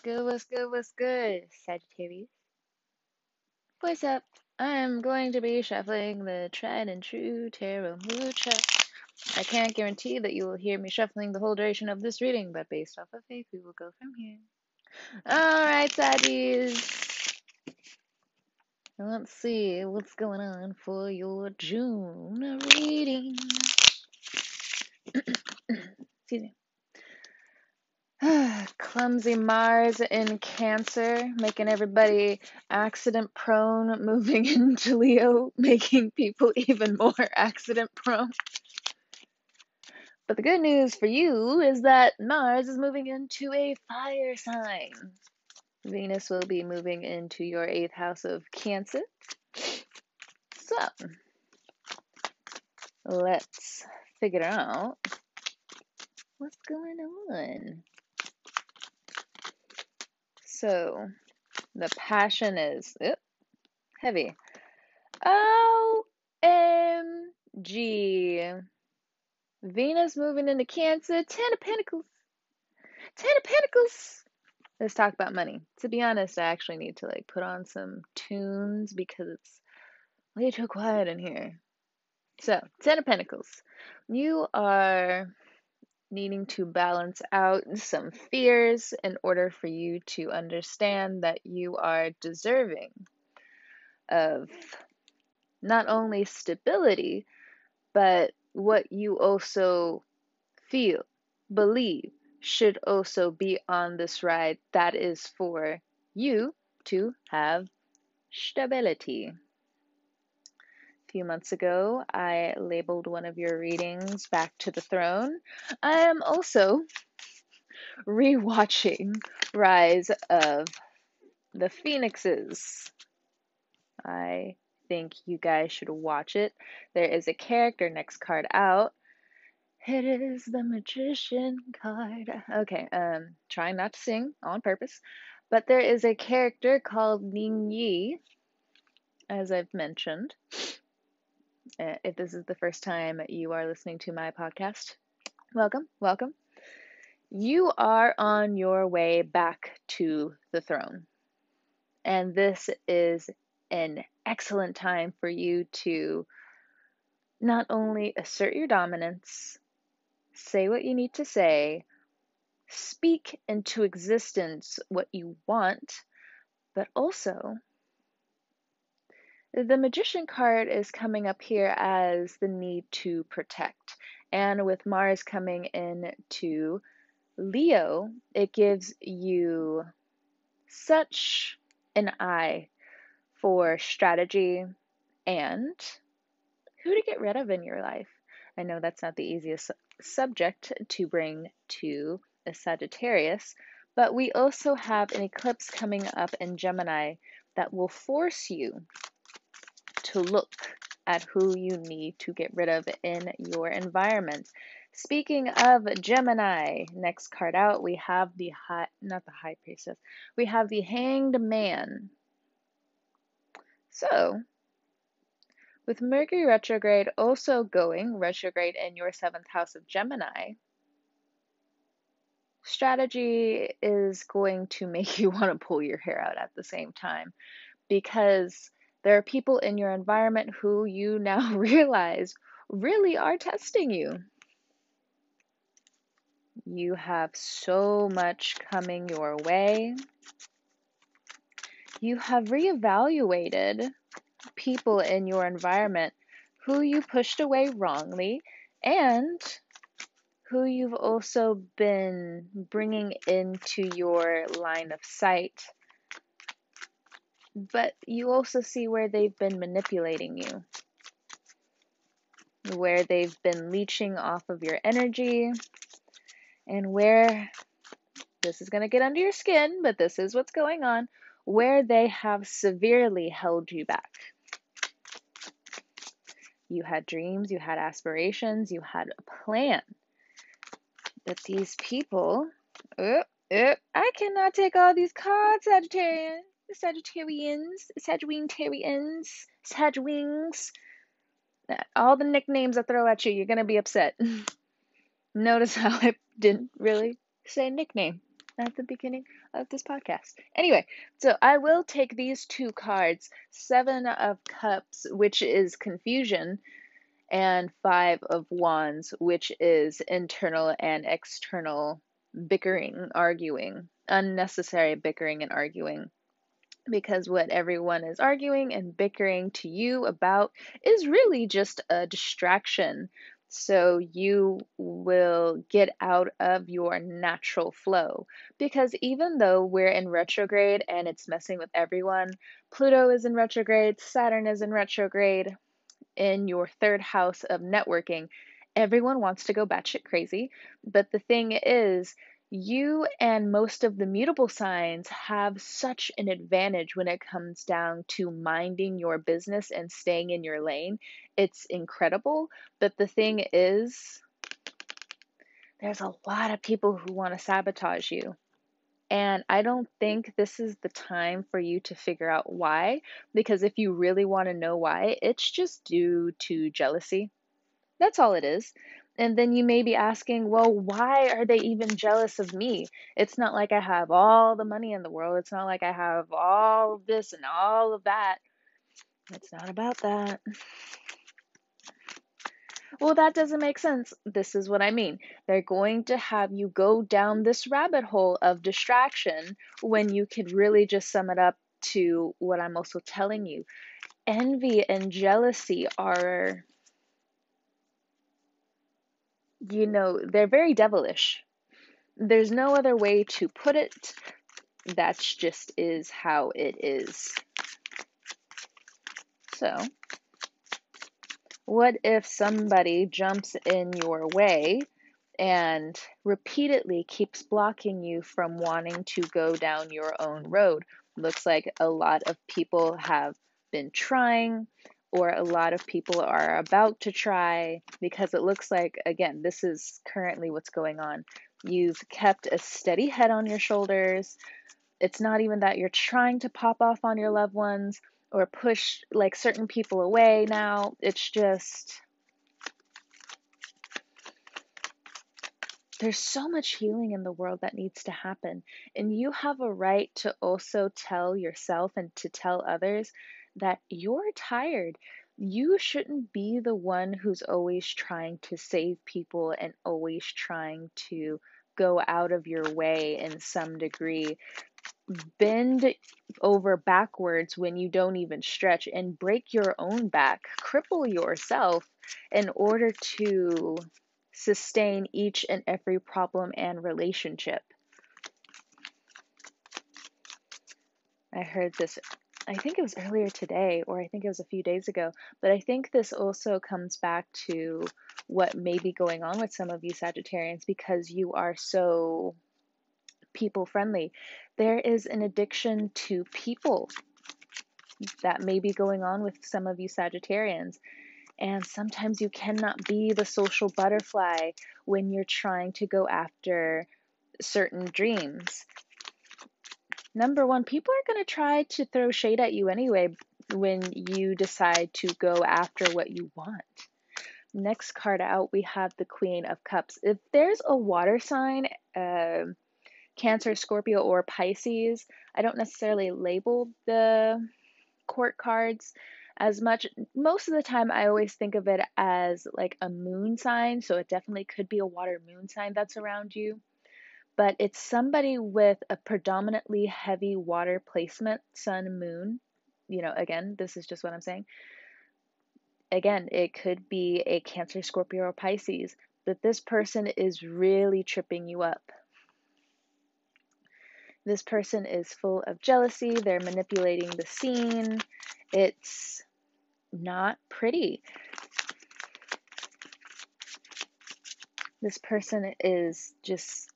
good? What's good? What's good, Sagittarius? What's up? I'm going to be shuffling the tried and true Tarot Mucha. I can't guarantee that you will hear me shuffling the whole duration of this reading, but based off of faith, we will go from here. Alright, Saggies. Let's see what's going on for your June reading. Excuse me. Clumsy Mars in Cancer, making everybody accident prone, moving into Leo, making people even more accident prone. But the good news for you is that Mars is moving into a fire sign. Venus will be moving into your eighth house of Cancer. So, let's figure out what's going on. So, the passion is oh, heavy. OMG. Venus moving into Cancer. Ten of Pentacles. Ten of Pentacles. Let's talk about money. To be honest, I actually need to like put on some tunes because it's way too quiet in here. So, Ten of Pentacles. You are needing to balance out some fears in order for you to understand that you are deserving of not only stability, but what you also feel, believe should also be on this ride that is for you to have stability few months ago, I labeled one of your readings Back to the Throne. I am also rewatching Rise of the Phoenixes. I think you guys should watch it. There is a character next card out. It is the magician card. Okay, um, trying not to sing on purpose. But there is a character called Ning Yi, as I've mentioned. Uh, if this is the first time you are listening to my podcast, welcome, welcome. You are on your way back to the throne. And this is an excellent time for you to not only assert your dominance, say what you need to say, speak into existence what you want, but also the magician card is coming up here as the need to protect. And with Mars coming in to Leo, it gives you such an eye for strategy and who to get rid of in your life. I know that's not the easiest subject to bring to a Sagittarius, but we also have an eclipse coming up in Gemini that will force you to look at who you need to get rid of in your environment. Speaking of Gemini, next card out, we have the high, not the high priestess, we have the hanged man. So, with Mercury retrograde also going retrograde in your seventh house of Gemini, strategy is going to make you want to pull your hair out at the same time because there are people in your environment who you now realize really are testing you. You have so much coming your way. You have reevaluated people in your environment who you pushed away wrongly and who you've also been bringing into your line of sight but you also see where they've been manipulating you, where they've been leeching off of your energy, and where this is going to get under your skin, but this is what's going on, where they have severely held you back. You had dreams, you had aspirations, you had a plan. But these people, oh, oh, I cannot take all these cards, Sagittarius. Sagittarians, Sagittarians, Sagwings, all the nicknames I throw at you, you're gonna be upset. Notice how I didn't really say nickname. at the beginning of this podcast. Anyway, so I will take these two cards Seven of Cups, which is confusion, and Five of Wands, which is internal and external bickering, arguing, unnecessary bickering and arguing because what everyone is arguing and bickering to you about is really just a distraction. So you will get out of your natural flow. Because even though we're in retrograde and it's messing with everyone, Pluto is in retrograde, Saturn is in retrograde in your third house of networking. Everyone wants to go batshit crazy. But the thing is, you and most of the mutable signs have such an advantage when it comes down to minding your business and staying in your lane. It's incredible. But the thing is, there's a lot of people who want to sabotage you. And I don't think this is the time for you to figure out why, because if you really want to know why, it's just due to jealousy. That's all it is. And then you may be asking, well, why are they even jealous of me? It's not like I have all the money in the world. It's not like I have all of this and all of that. It's not about that. Well, that doesn't make sense. This is what I mean. They're going to have you go down this rabbit hole of distraction when you could really just sum it up to what I'm also telling you. Envy and jealousy are you know, they're very devilish. There's no other way to put it. That's just is how it is. So, what if somebody jumps in your way and repeatedly keeps blocking you from wanting to go down your own road? Looks like a lot of people have been trying, or a lot of people are about to try because it looks like, again, this is currently what's going on. You've kept a steady head on your shoulders. It's not even that you're trying to pop off on your loved ones or push like certain people away now. It's just there's so much healing in the world that needs to happen. And you have a right to also tell yourself and to tell others that you're tired. You shouldn't be the one who's always trying to save people and always trying to go out of your way in some degree. Bend over backwards when you don't even stretch and break your own back, cripple yourself in order to sustain each and every problem and relationship. I heard this I think it was earlier today, or I think it was a few days ago, but I think this also comes back to what may be going on with some of you Sagittarians because you are so people friendly. There is an addiction to people that may be going on with some of you Sagittarians. And sometimes you cannot be the social butterfly when you're trying to go after certain dreams number one, people are going to try to throw shade at you anyway when you decide to go after what you want. Next card out, we have the Queen of Cups. If there's a water sign, uh, Cancer, Scorpio, or Pisces, I don't necessarily label the court cards as much. Most of the time, I always think of it as like a moon sign, so it definitely could be a water moon sign that's around you but it's somebody with a predominantly heavy water placement, sun, moon. You know, again, this is just what I'm saying. Again, it could be a Cancer, Scorpio, or Pisces, but this person is really tripping you up. This person is full of jealousy, they're manipulating the scene. It's not pretty. This person is just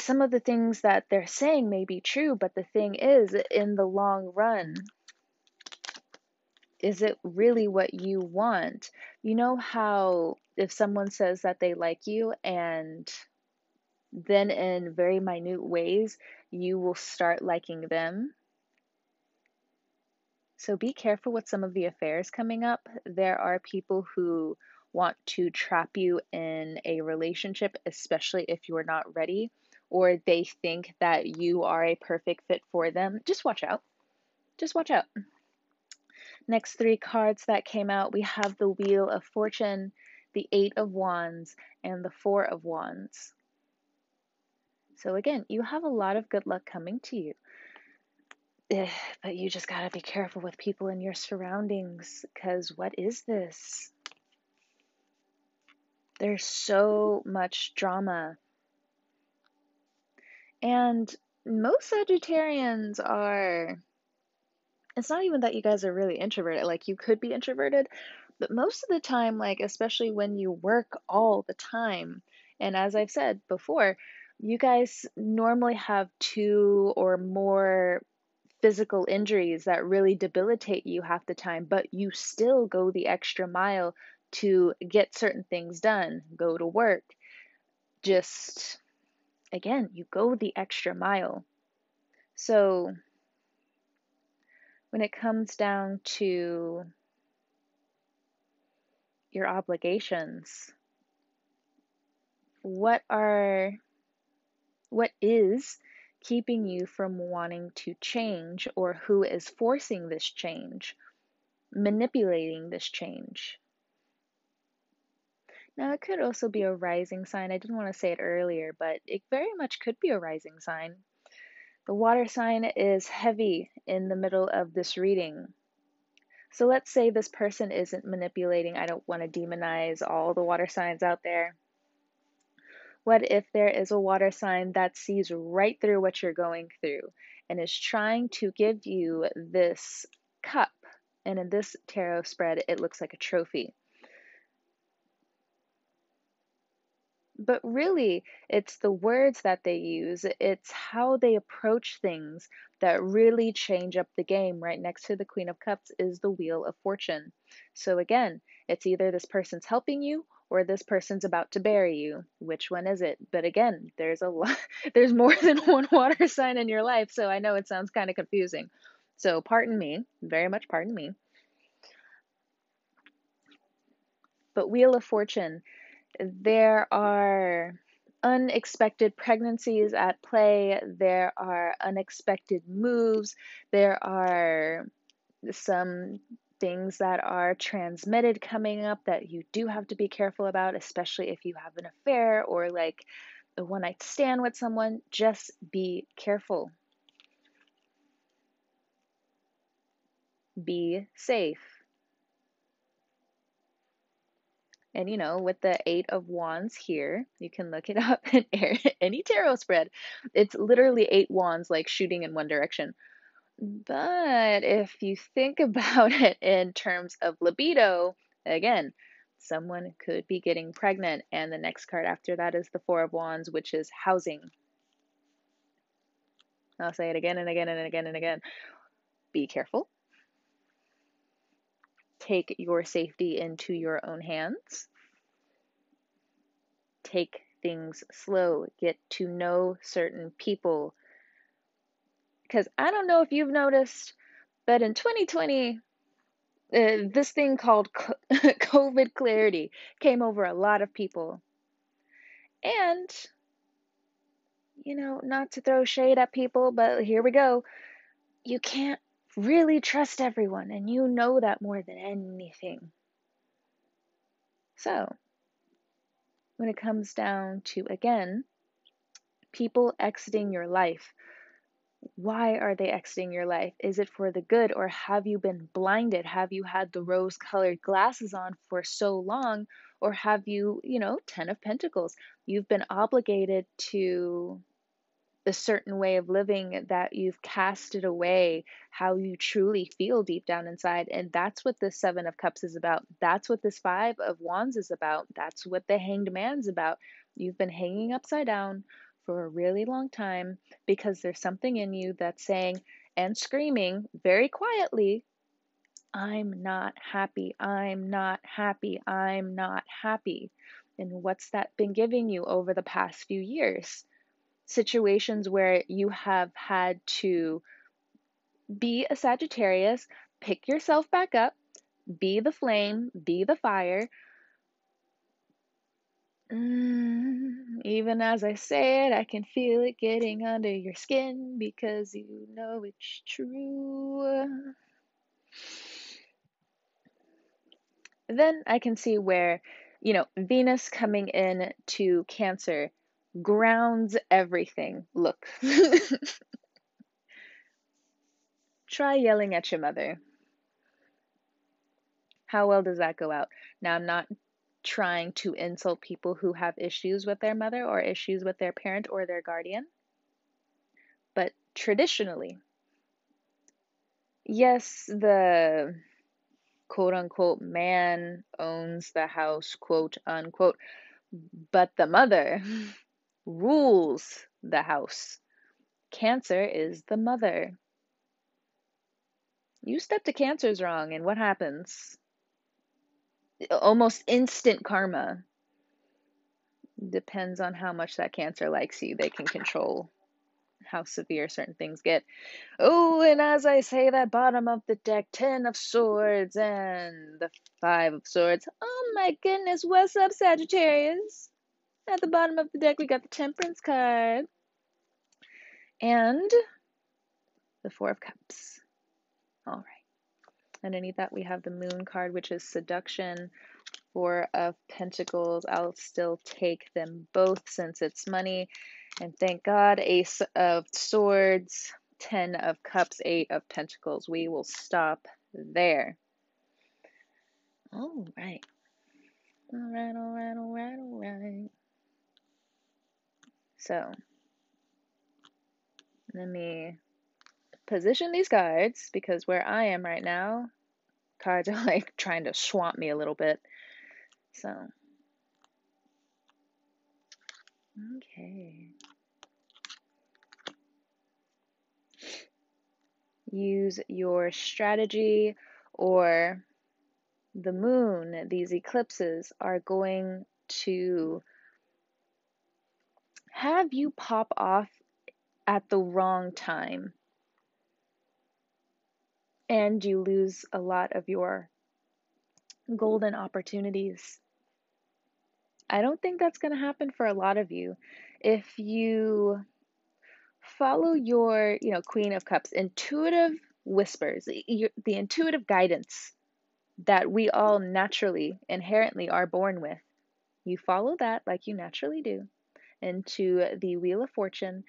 some of the things that they're saying may be true, but the thing is, in the long run, is it really what you want? You know how if someone says that they like you and then in very minute ways you will start liking them? So be careful with some of the affairs coming up. There are people who want to trap you in a relationship, especially if you're not ready or they think that you are a perfect fit for them, just watch out. Just watch out. Next three cards that came out, we have the Wheel of Fortune, the Eight of Wands, and the Four of Wands. So, again, you have a lot of good luck coming to you. Eh, but you just got to be careful with people in your surroundings because what is this? There's so much drama. And most Sagittarians are. It's not even that you guys are really introverted. Like, you could be introverted, but most of the time, like, especially when you work all the time, and as I've said before, you guys normally have two or more physical injuries that really debilitate you half the time, but you still go the extra mile to get certain things done, go to work. Just, again, you go the extra mile. So, when it comes down to your obligations, what are, what is keeping you from wanting to change or who is forcing this change, manipulating this change. Now, it could also be a rising sign. I didn't want to say it earlier, but it very much could be a rising sign. The water sign is heavy in the middle of this reading. So let's say this person isn't manipulating. I don't want to demonize all the water signs out there. What if there is a water sign that sees right through what you're going through and is trying to give you this cup? And in this tarot spread, it looks like a trophy. But really, it's the words that they use, it's how they approach things that really change up the game. Right next to the Queen of Cups is the Wheel of Fortune. So, again, it's either this person's helping you or this person's about to bury you. Which one is it? But again, there's a lot there's more than one water sign in your life, so I know it sounds kind of confusing. So pardon me, very much pardon me. But Wheel of Fortune, there are unexpected pregnancies at play, there are unexpected moves, there are some things that are transmitted coming up that you do have to be careful about, especially if you have an affair or like a one night stand with someone. Just be careful. Be safe. And you know, with the Eight of Wands here, you can look it up in any tarot spread. It's literally eight wands like shooting in one direction. But if you think about it in terms of libido, again, someone could be getting pregnant. And the next card after that is the Four of Wands, which is housing. I'll say it again and again and again and again. Be careful. Take your safety into your own hands. Take things slow. Get to know certain people because I don't know if you've noticed, but in 2020, uh, this thing called COVID clarity came over a lot of people. And, you know, not to throw shade at people, but here we go. You can't really trust everyone, and you know that more than anything. So, when it comes down to, again, people exiting your life, why are they exiting your life? Is it for the good, or have you been blinded? Have you had the rose colored glasses on for so long, or have you, you know, Ten of Pentacles? You've been obligated to a certain way of living that you've casted away how you truly feel deep down inside. And that's what this Seven of Cups is about. That's what this Five of Wands is about. That's what the Hanged Man's about. You've been hanging upside down for a really long time because there's something in you that's saying and screaming very quietly, I'm not happy, I'm not happy, I'm not happy. And what's that been giving you over the past few years? Situations where you have had to be a Sagittarius, pick yourself back up, be the flame, be the fire, Mm, even as I say it, I can feel it getting under your skin because you know it's true. Then I can see where, you know, Venus coming in to Cancer grounds everything. Look. Try yelling at your mother. How well does that go out? Now, I'm not trying to insult people who have issues with their mother or issues with their parent or their guardian. But traditionally, yes, the quote unquote man owns the house, quote unquote, but the mother rules the house. Cancer is the mother. You step to Cancer's wrong, and what happens? almost instant karma. Depends on how much that cancer likes you. They can control how severe certain things get. Oh, and as I say that bottom of the deck, ten of swords and the five of swords. Oh my goodness, what's up, Sagittarius? At the bottom of the deck, we got the temperance card. And the four of cups. All right. Underneath that, we have the moon card, which is seduction. Four of Pentacles. I'll still take them both since it's money. And thank God, Ace of Swords, Ten of Cups, Eight of Pentacles. We will stop there. All right. All right, all right, all right, all right. So, let me position these cards because where I am right now, cards are like trying to swamp me a little bit. So, okay. Use your strategy or the moon, these eclipses are going to have you pop off at the wrong time and you lose a lot of your golden opportunities. I don't think that's going to happen for a lot of you. If you follow your, you know, Queen of Cups, intuitive whispers, the, intuitive guidance that we all naturally, inherently are born with, you follow that like you naturally do into the Wheel of Fortune,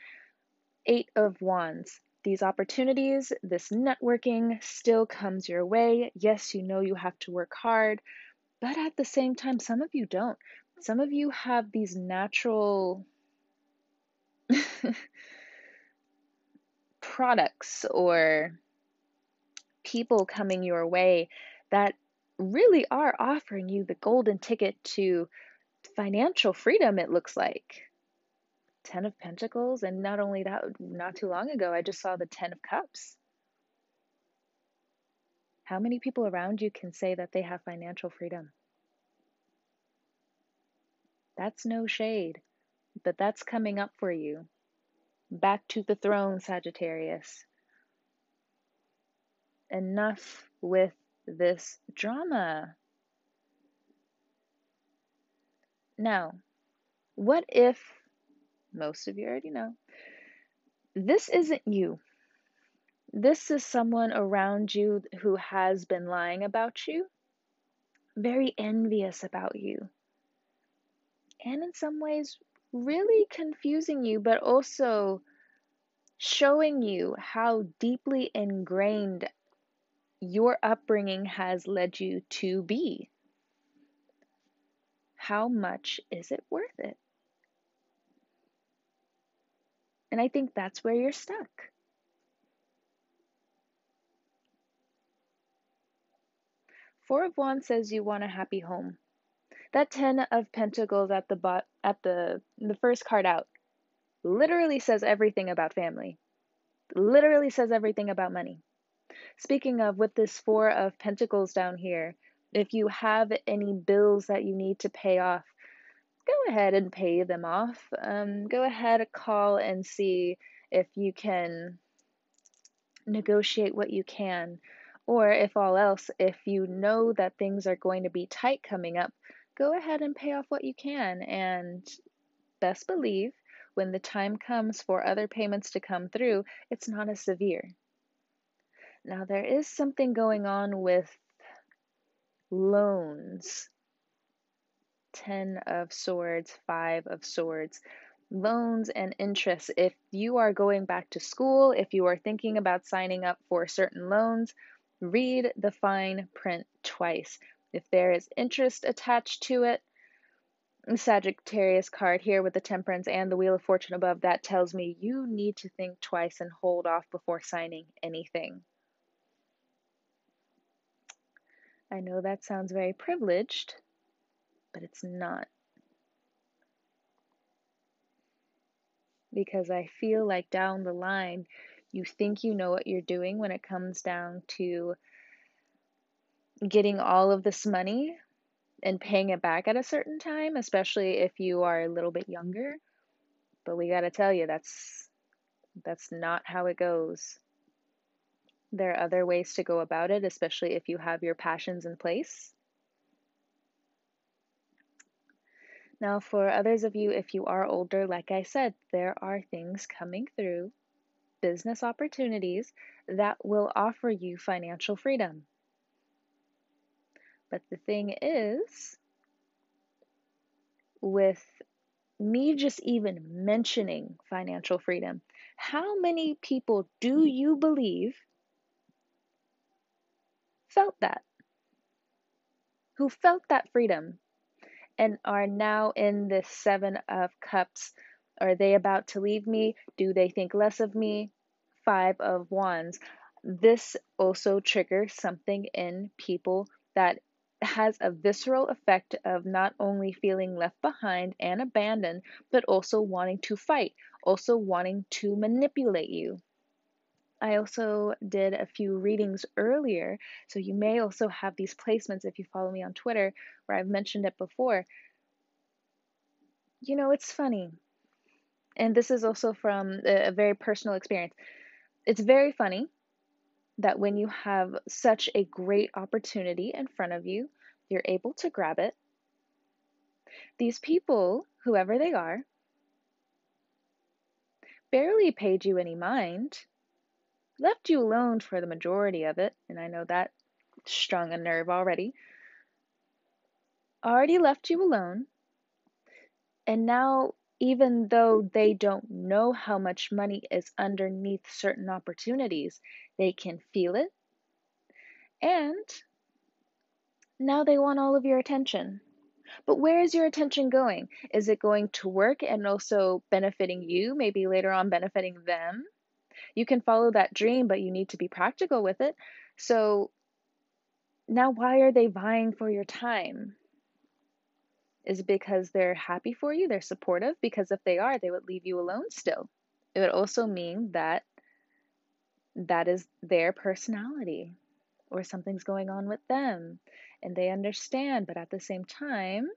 Eight of Wands these opportunities, this networking still comes your way. Yes, you know you have to work hard, but at the same time, some of you don't. Some of you have these natural products or people coming your way that really are offering you the golden ticket to financial freedom, it looks like. Ten of Pentacles, and not only that, not too long ago, I just saw the Ten of Cups. How many people around you can say that they have financial freedom? That's no shade, but that's coming up for you. Back to the throne, Sagittarius. Enough with this drama. Now, what if most of you already know. This isn't you. This is someone around you who has been lying about you, very envious about you, and in some ways, really confusing you, but also showing you how deeply ingrained your upbringing has led you to be. How much is it worth it? And I think that's where you're stuck. Four of Wands says you want a happy home. That Ten of Pentacles at the bot at the the first card out literally says everything about family. Literally says everything about money. Speaking of with this Four of Pentacles down here, if you have any bills that you need to pay off, go ahead and pay them off. Um, go ahead, call and see if you can negotiate what you can. Or if all else, if you know that things are going to be tight coming up, go ahead and pay off what you can. And best believe when the time comes for other payments to come through, it's not as severe. Now, there is something going on with loans 10 of swords, 5 of swords. Loans and interest. If you are going back to school, if you are thinking about signing up for certain loans, read the fine print twice. If there is interest attached to it, Sagittarius card here with the Temperance and the Wheel of Fortune above, that tells me you need to think twice and hold off before signing anything. I know that sounds very privileged, but it's not. Because I feel like down the line, you think you know what you're doing when it comes down to getting all of this money and paying it back at a certain time, especially if you are a little bit younger. But we got to tell you that's that's not how it goes. There are other ways to go about it, especially if you have your passions in place. Now, for others of you, if you are older, like I said, there are things coming through, business opportunities that will offer you financial freedom. But the thing is, with me just even mentioning financial freedom, how many people do you believe felt that? Who felt that freedom and are now in this Seven of Cups? Are they about to leave me? Do they think less of me? Five of Wands. This also triggers something in people that has a visceral effect of not only feeling left behind and abandoned, but also wanting to fight, also wanting to manipulate you. I also did a few readings earlier, so you may also have these placements if you follow me on Twitter, where I've mentioned it before. You know, it's funny, and this is also from a very personal experience. It's very funny that when you have such a great opportunity in front of you, you're able to grab it. These people, whoever they are, barely paid you any mind, left you alone for the majority of it, and I know that strung a nerve already. Already left you alone, and now even though they don't know how much money is underneath certain opportunities, they can feel it. And now they want all of your attention. But where is your attention going? Is it going to work and also benefiting you, maybe later on benefiting them? You can follow that dream, but you need to be practical with it. So now, why are they vying for your time? Is because they're happy for you? They're supportive? Because if they are, they would leave you alone still. It would also mean that that is their personality or something's going on with them and they understand, but at the same time,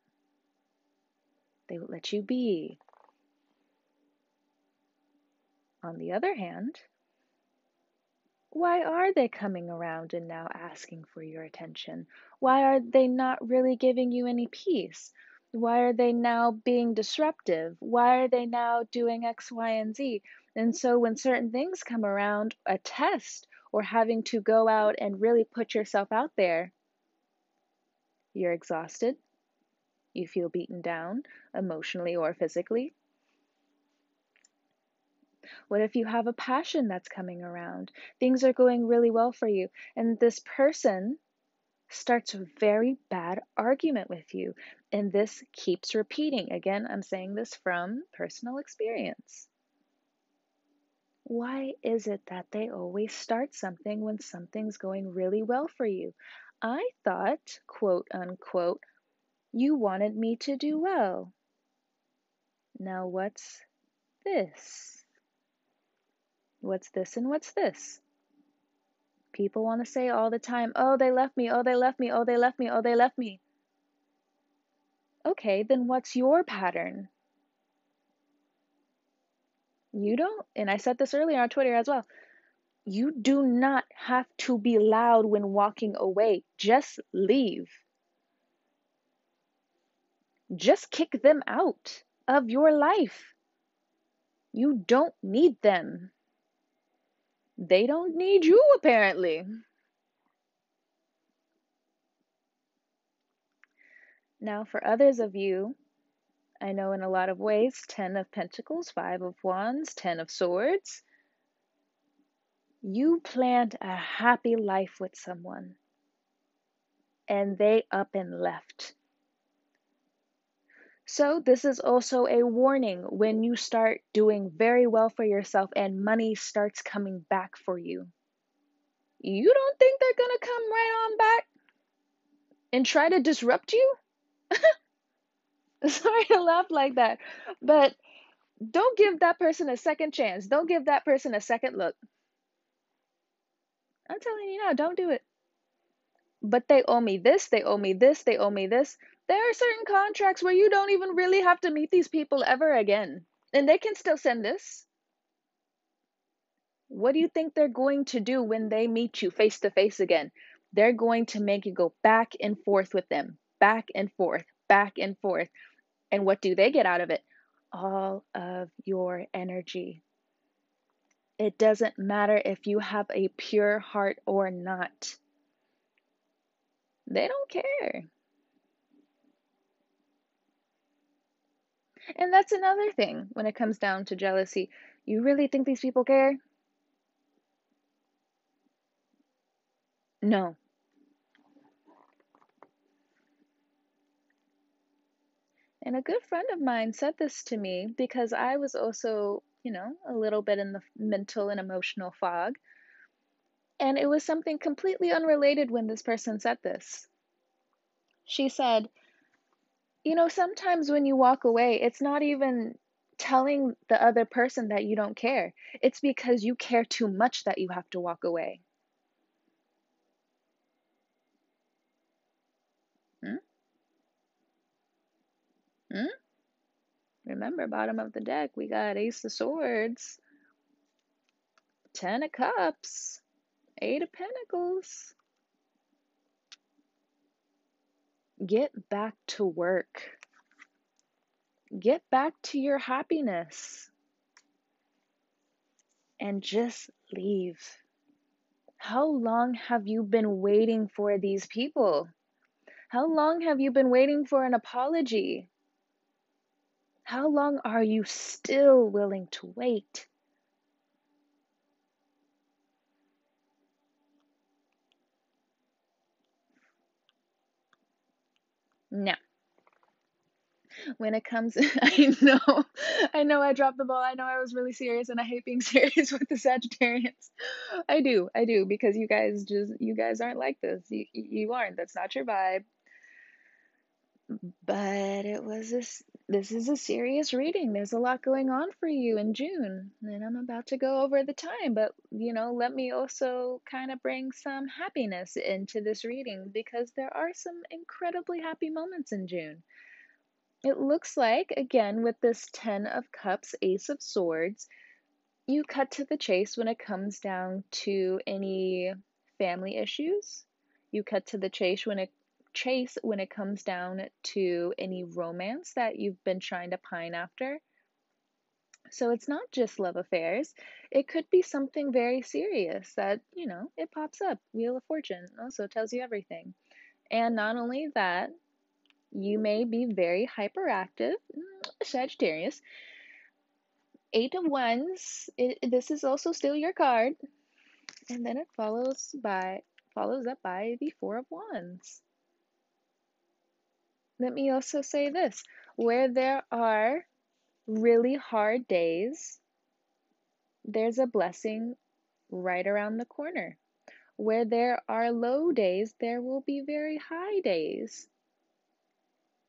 they would let you be. On the other hand, why are they coming around and now asking for your attention? Why are they not really giving you any peace? Why are they now being disruptive? Why are they now doing X, Y, and Z? And so when certain things come around, a test or having to go out and really put yourself out there, you're exhausted. You feel beaten down emotionally or physically. What if you have a passion that's coming around? Things are going really well for you, and this person starts a very bad argument with you. And this keeps repeating. Again, I'm saying this from personal experience. Why is it that they always start something when something's going really well for you? I thought, quote unquote, you wanted me to do well. Now, what's this? What's this and what's this? People want to say all the time, oh, they left me, oh, they left me, oh, they left me, oh, they left me. Okay, then what's your pattern? You don't, and I said this earlier on Twitter as well. You do not have to be loud when walking away. Just leave. Just kick them out of your life. You don't need them. They don't need you, apparently. Now, for others of you, I know in a lot of ways Ten of Pentacles, Five of Wands, Ten of Swords. You planned a happy life with someone, and they up and left. So, this is also a warning when you start doing very well for yourself and money starts coming back for you. You don't think they're going to come right on back and try to disrupt you? Sorry to laugh like that, but don't give that person a second chance. Don't give that person a second look. I'm telling you now, don't do it. But they owe me this, they owe me this, they owe me this. There are certain contracts where you don't even really have to meet these people ever again. And they can still send this. What do you think they're going to do when they meet you face to face again? They're going to make you go back and forth with them, back and forth, back and forth. And what do they get out of it? All of your energy. It doesn't matter if you have a pure heart or not. They don't care. And that's another thing when it comes down to jealousy. You really think these people care? No. And a good friend of mine said this to me because I was also, you know, a little bit in the mental and emotional fog. And it was something completely unrelated when this person said this. She said, You know, sometimes when you walk away, it's not even telling the other person that you don't care, it's because you care too much that you have to walk away. Hmm? Hmm? Remember, bottom of the deck, we got Ace of Swords, Ten of Cups, Eight of Pentacles. Get back to work. Get back to your happiness. And just leave. How long have you been waiting for these people? How long have you been waiting for an apology? How long are you still willing to wait? Now, when it comes, I know, I know I dropped the ball. I know I was really serious and I hate being serious with the Sagittarians. I do, I do, because you guys just, you guys aren't like this. You, you aren't. That's not your vibe. But it was this, this is a serious reading. There's a lot going on for you in June. And I'm about to go over the time, but you know, let me also kind of bring some happiness into this reading because there are some incredibly happy moments in June. It looks like, again, with this Ten of Cups, Ace of Swords, you cut to the chase when it comes down to any family issues. You cut to the chase when it chase when it comes down to any romance that you've been trying to pine after. So it's not just love affairs. It could be something very serious that, you know, it pops up. Wheel of Fortune also tells you everything. And not only that, you may be very hyperactive, mm, Sagittarius. Eight of Wands, it, this is also still your card. And then it follows by follows up by the Four of Wands. Let me also say this where there are really hard days, there's a blessing right around the corner. Where there are low days, there will be very high days.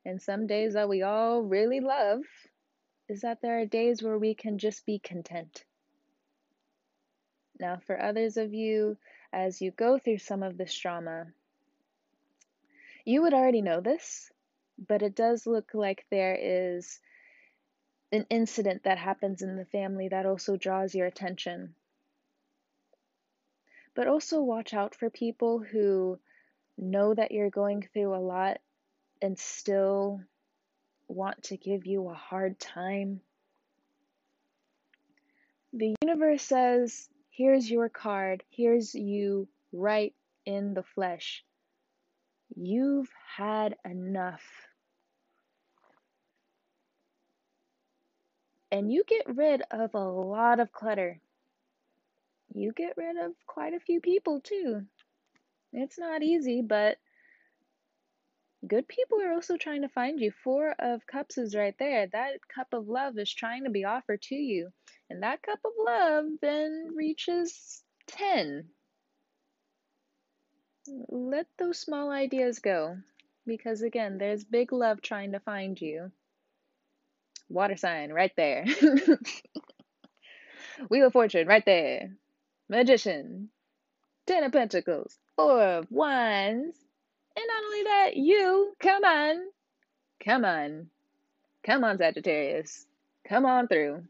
And some days that we all really love is that there are days where we can just be content. Now, for others of you, as you go through some of this trauma, you would already know this, but it does look like there is an incident that happens in the family that also draws your attention. But also watch out for people who know that you're going through a lot and still want to give you a hard time. The universe says, here's your card, here's you right in the flesh. You've had enough. And you get rid of a lot of clutter. You get rid of quite a few people too. It's not easy, but good people are also trying to find you. Four of Cups is right there. That cup of love is trying to be offered to you. And that cup of love then reaches 10. Let those small ideas go. Because again, there's big love trying to find you. Water sign right there. Wheel of Fortune right there. Magician. Ten of Pentacles. Four of Wands. And not only that, you, come on. Come on. Come on, Sagittarius. Come on through.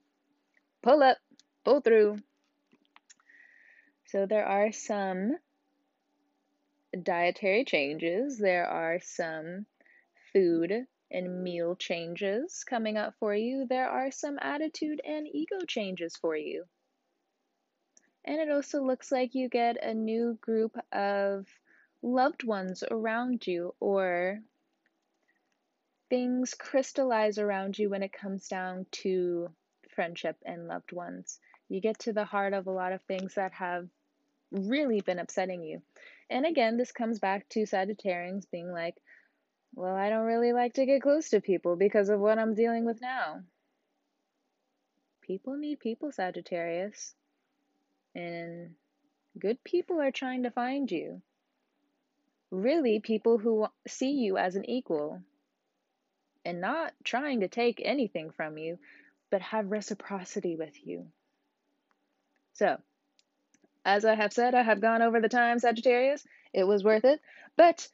Pull up. Pull through. So there are some dietary changes. There are some food and meal changes coming up for you. There are some attitude and ego changes for you. And it also looks like you get a new group of loved ones around you, or things crystallize around you when it comes down to friendship and loved ones. You get to the heart of a lot of things that have really been upsetting you. And again, this comes back to Sagittarians being like, well, I don't really like to get close to people because of what I'm dealing with now. People need people, Sagittarius. And good people are trying to find you. Really, people who see you as an equal and not trying to take anything from you, but have reciprocity with you. So, as I have said, I have gone over the time, Sagittarius. It was worth it, but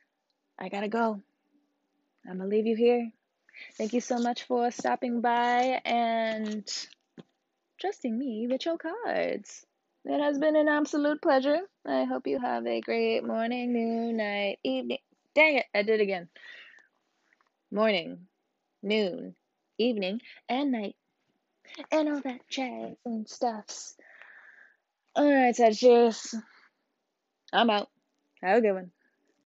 I gotta go. I'm gonna leave you here. Thank you so much for stopping by and trusting me with your cards. It has been an absolute pleasure. I hope you have a great morning, noon, night, evening. Dang it, I did again. Morning, noon, evening, and night. And all that jazz and stuffs. Alright, Sagittarius. I'm out. Have a good one.